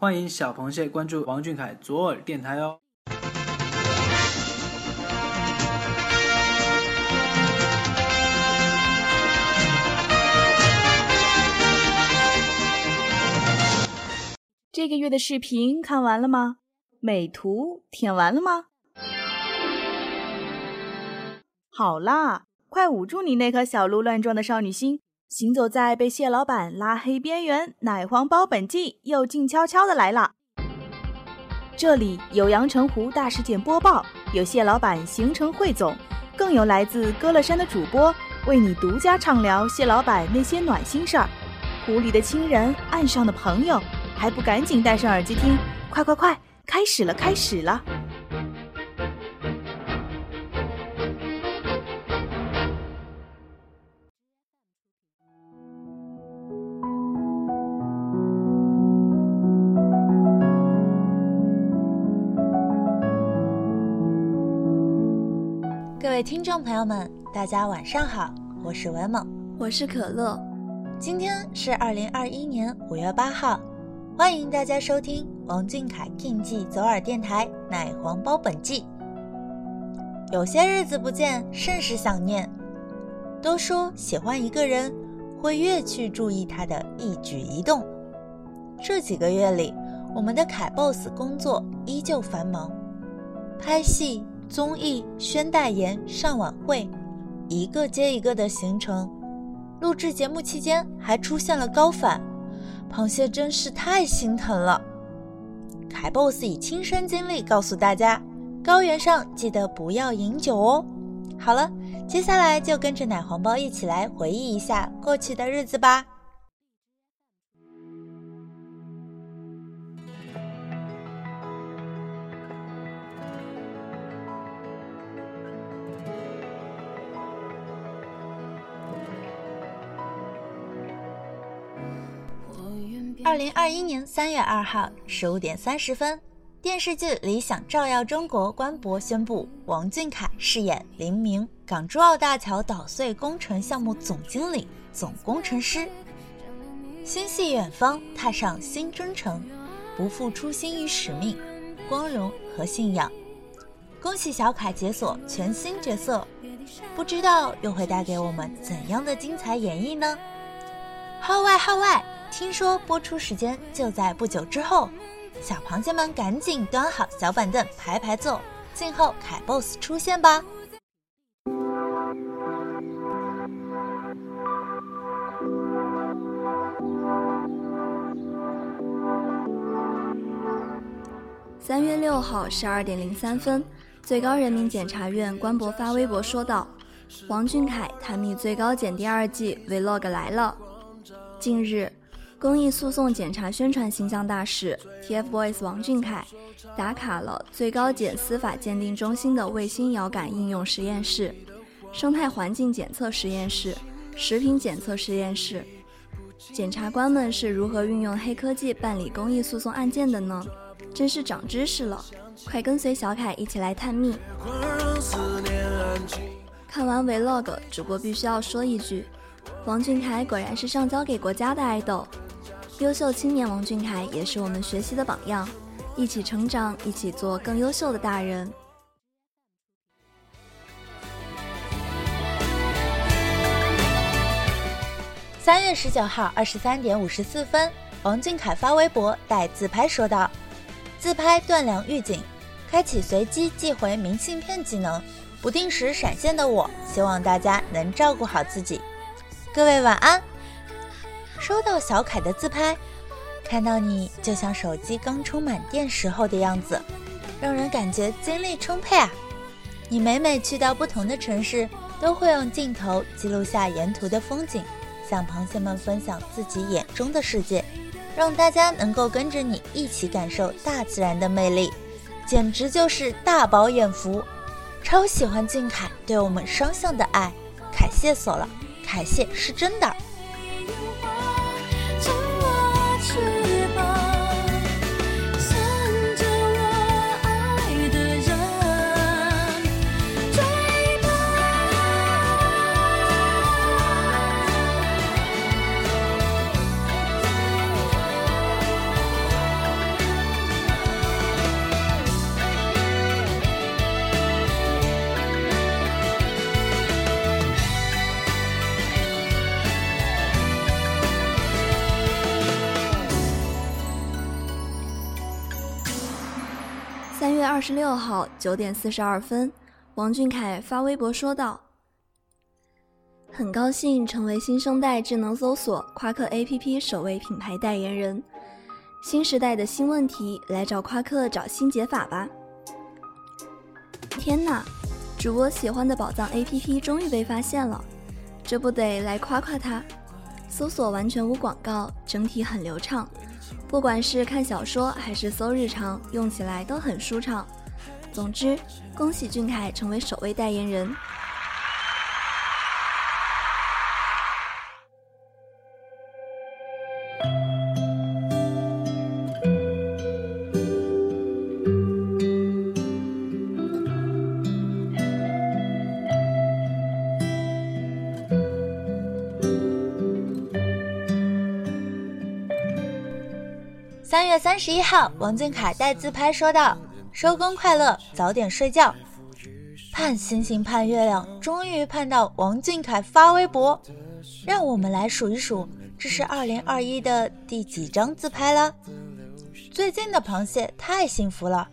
欢迎小螃蟹关注王俊凯左耳电台哦。这个月的视频看完了吗？美图舔完了吗？好啦，快捂住你那颗小鹿乱撞的少女心！行走在被蟹老板拉黑边缘，奶黄包本季又静悄悄的来了。这里有阳澄湖大事件播报，有蟹老板行程汇总，更有来自歌乐山的主播为你独家畅聊蟹老板那些暖心事儿。湖里的亲人，岸上的朋友。还不赶紧戴上耳机听！快快快，开始了，开始了！各位听众朋友们，大家晚上好，我是文猛，我是可乐，今天是二零二一年五月八号。欢迎大家收听王俊凯 King 记左耳电台奶黄包本季。有些日子不见，甚是想念。都说喜欢一个人，会越去注意他的一举一动。这几个月里，我们的凯 boss 工作依旧繁忙，拍戏、综艺、宣代言、上晚会，一个接一个的行程。录制节目期间，还出现了高反。螃蟹真是太心疼了，凯 boss 以亲身经历告诉大家：高原上记得不要饮酒哦。好了，接下来就跟着奶黄包一起来回忆一下过去的日子吧。二零二一年三月二号十五点三十分，电视剧《理想照耀中国》官博宣布，王俊凯饰演林明，港珠澳大桥捣碎工程项目总经理、总工程师。心系远方，踏上新征程，不负初心与使命，光荣和信仰。恭喜小凯解锁全新角色，不知道又会带给我们怎样的精彩演绎呢？号外号外！听说播出时间就在不久之后，小螃蟹们赶紧端好小板凳排排坐，静候凯 boss 出现吧。三月六号十二点零三分，最高人民检察院官博发微博说道：“王俊凯探秘最高检第二季 vlog 来了。”近日。公益诉讼检察宣传形象大使 TFBOYS 王俊凯打卡了最高检司法鉴定中心的卫星遥感应用实验室、生态环境检测实验室、食品检测实验室。检察官们是如何运用黑科技办理公益诉讼案件的呢？真是长知识了！快跟随小凯一起来探秘。看完 Vlog，主播必须要说一句：王俊凯果然是上交给国家的爱豆。优秀青年王俊凯也是我们学习的榜样，一起成长，一起做更优秀的大人。三月十九号二十三点五十四分，王俊凯发微博带自拍说道：“自拍断粮预警，开启随机寄回明信片技能，不定时闪现的我，希望大家能照顾好自己。各位晚安。”收到小凯的自拍，看到你就像手机刚充满电时候的样子，让人感觉精力充沛啊！你每每去到不同的城市，都会用镜头记录下沿途的风景，向螃蟹们分享自己眼中的世界，让大家能够跟着你一起感受大自然的魅力，简直就是大饱眼福！超喜欢俊凯对我们双向的爱，凯谢锁了，凯谢是真的。二十六号九点四十二分，王俊凯发微博说道：“很高兴成为新生代智能搜索夸克 APP 首位品牌代言人。新时代的新问题，来找夸克找新解法吧！”天哪，主播喜欢的宝藏 APP 终于被发现了，这不得来夸夸他？搜索完全无广告，整体很流畅。不管是看小说还是搜日常，用起来都很舒畅。总之，恭喜俊凯成为首位代言人。三月三十一号，王俊凯带自拍说道：“收工快乐，早点睡觉。”盼星星盼月亮，终于盼到王俊凯发微博。让我们来数一数，这是二零二一的第几张自拍了？最近的螃蟹太幸福了，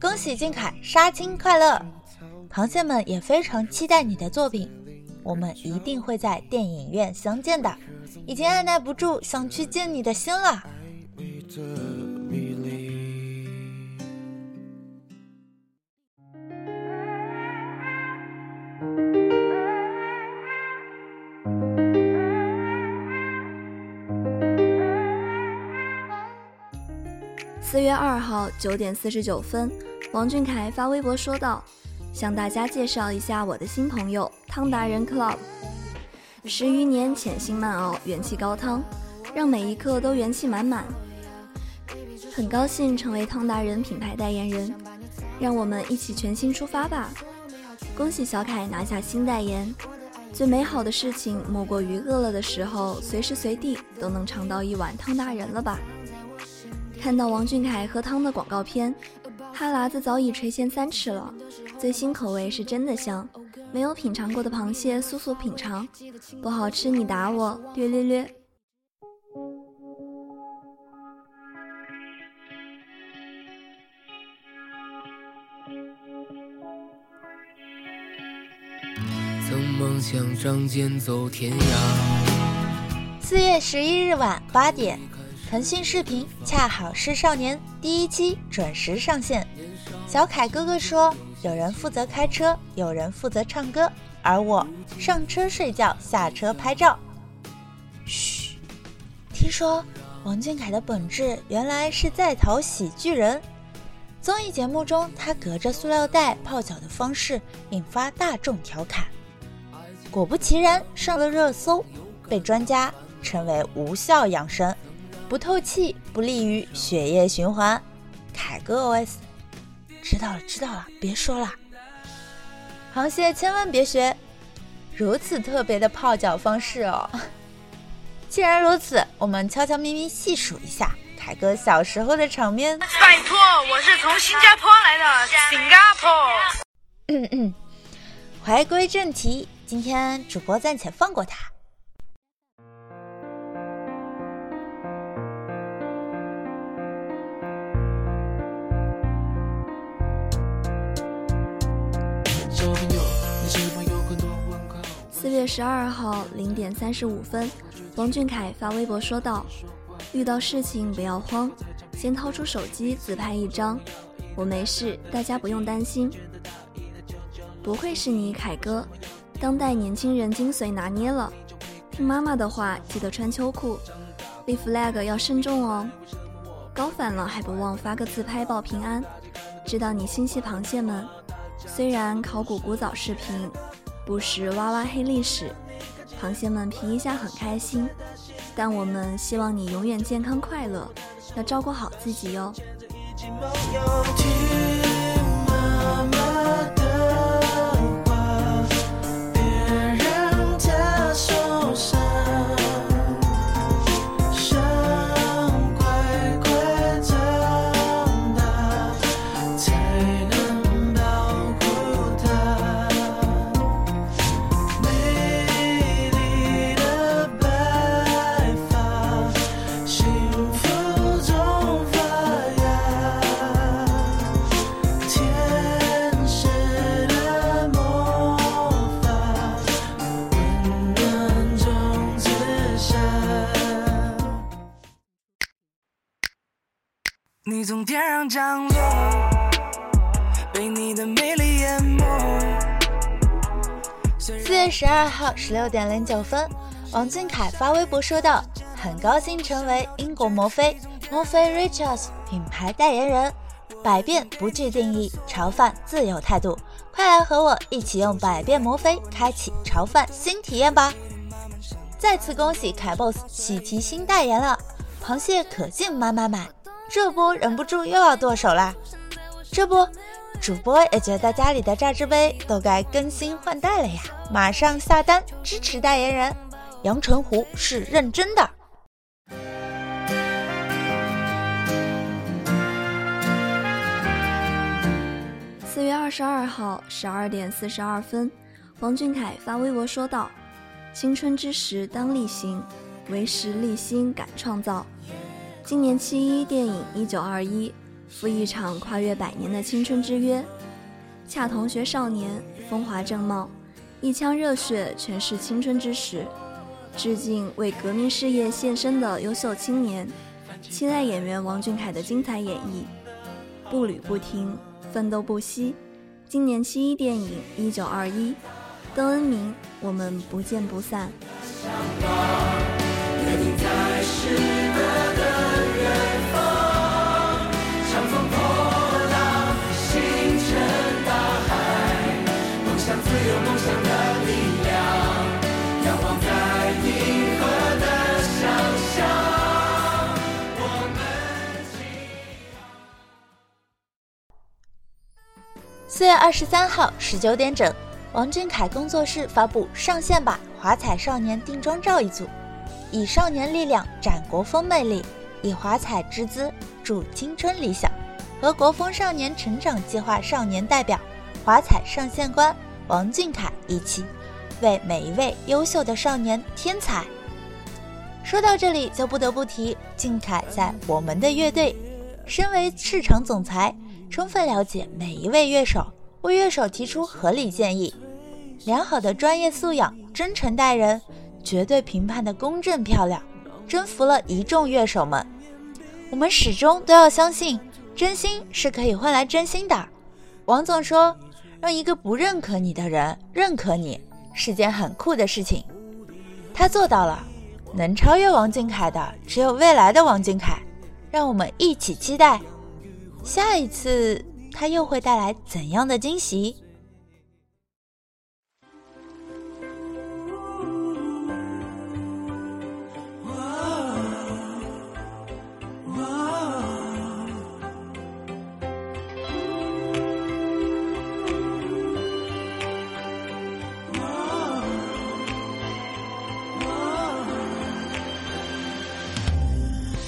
恭喜俊凯杀青快乐！螃蟹们也非常期待你的作品，我们一定会在电影院相见的，已经按耐不住想去见你的心了。的迷离。四月二号九点四十九分，王俊凯发微博说道：“向大家介绍一下我的新朋友汤达人 Club，十余年潜心慢熬，元气高汤，让每一刻都元气满满。”很高兴成为汤达人品牌代言人，让我们一起全新出发吧！恭喜小凯拿下新代言。最美好的事情莫过于饿了的时候，随时随地都能尝到一碗汤达人了吧？看到王俊凯喝汤的广告片，哈喇子早已垂涎三尺了。最新口味是真的香，没有品尝过的螃蟹速速品尝，不好吃你打我，略略略。梦想仗剑走天涯。四月十一日晚八点，腾讯视频《恰好是少年》第一期准时上线。小凯哥哥说：“有人负责开车，有人负责唱歌，而我上车睡觉，下车拍照。”嘘，听说王俊凯的本质原来是在逃喜剧人。综艺节目中，他隔着塑料袋泡脚的方式引发大众调侃。果不其然，上了热搜，被专家称为无效养生，不透气，不利于血液循环。凯哥 OS，知道了，知道了，别说了。螃蟹千万别学如此特别的泡脚方式哦。既然如此，我们悄悄咪咪细数一下凯哥小时候的场面。拜托，我是从新加坡来的，新加坡。嗯嗯，回归正题。今天主播暂且放过他。四月十二号零点三十五分，王俊凯发微博说道：“遇到事情不要慌，先掏出手机自拍一张，我没事，大家不用担心。”不愧是你，凯哥。当代年轻人精髓拿捏了，听妈妈的话，记得穿秋裤，立 flag 要慎重哦。高反了还不忘发个自拍报平安。知道你心系螃蟹们，虽然考古古早视频，不时挖挖黑历史，螃蟹们皮一下很开心，但我们希望你永远健康快乐，要照顾好自己哟。从天上降落，被你的美丽淹没。四月十二号十六点零九分，王俊凯发微博说道：“很高兴成为英国摩飞摩飞 Richards 品牌代言人，百变不具定义，潮范自有态度。快来和我一起用百变摩飞开启潮范新体验吧！”再次恭喜凯 boss 喜提新代言了，螃蟹可劲买买买，这波忍不住又要剁手啦！这不，主播也觉得家里的榨汁杯都该更新换代了呀，马上下单支持代言人，阳澄湖是认真的。四月二十二号十二点四十二分，王俊凯发微博说道。青春之时当力行，为时立心敢创造。今年七一电影《一九二一》赴一场跨越百年的青春之约，恰同学少年风华正茂，一腔热血诠释青春之时，致敬为革命事业献身的优秀青年。期待演员王俊凯的精彩演绎，步履不停，奋斗不息。今年七一电影《一九二一》。邓恩铭，我们不见不散。四月二十三号十九点整。王俊凯工作室发布上线吧华彩少年定妆照一组，以少年力量展国风魅力，以华彩之姿助青春理想，和国风少年成长计划少年代表华彩上线官王俊凯一起，为每一位优秀的少年添彩。说到这里，就不得不提俊凯在我们的乐队，身为市场总裁，充分了解每一位乐手，为乐手提出合理建议。良好的专业素养，真诚待人，绝对评判的公正漂亮，征服了一众乐手们。我们始终都要相信，真心是可以换来真心的。王总说，让一个不认可你的人认可你，是件很酷的事情。他做到了，能超越王俊凯的，只有未来的王俊凯。让我们一起期待，下一次他又会带来怎样的惊喜？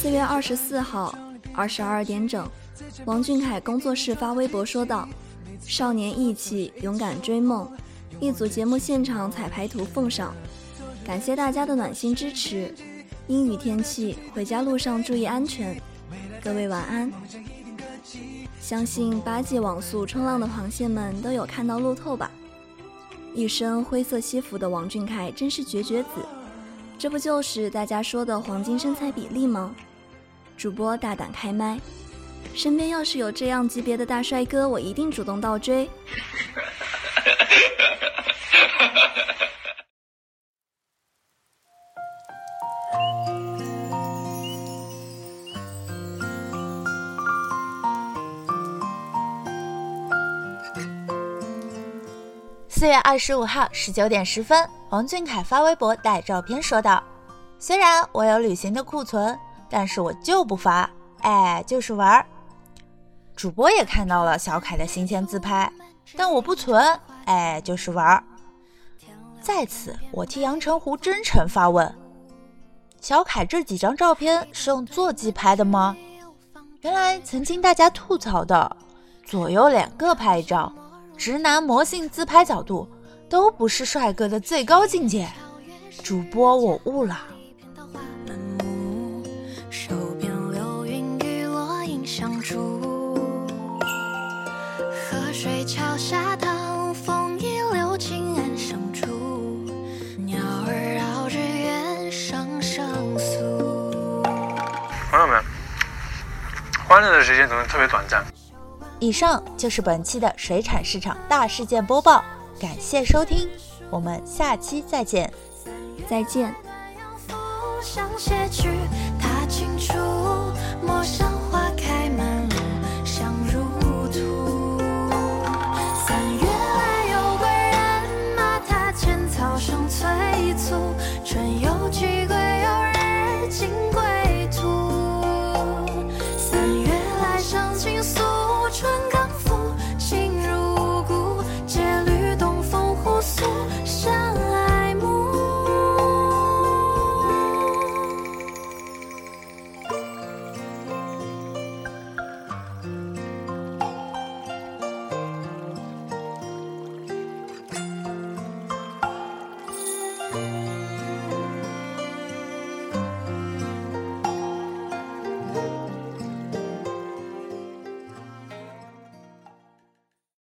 四月二十四号二十二点整，王俊凯工作室发微博说道：“少年义气，勇敢追梦。”一组节目现场彩排图奉上，感谢大家的暖心支持。阴雨天气，回家路上注意安全。各位晚安。相信八 G 网速冲浪的螃蟹们都有看到路透吧？一身灰色西服的王俊凯真是绝绝子，这不就是大家说的黄金身材比例吗？主播大胆开麦，身边要是有这样级别的大帅哥，我一定主动倒追。四月二十五号十九点十分，王俊凯发微博带照片说道：“虽然我有旅行的库存。”但是我就不发，哎，就是玩儿。主播也看到了小凯的新鲜自拍，但我不存，哎，就是玩儿。在此，我替阳澄湖真诚发问：小凯这几张照片是用座机拍的吗？原来曾经大家吐槽的左右两个拍一张，直男魔性自拍角度都不是帅哥的最高境界。主播，我悟了。欢乐的时间总是特别短暂。以上就是本期的水产市场大事件播报，感谢收听，我们下期再见。再见。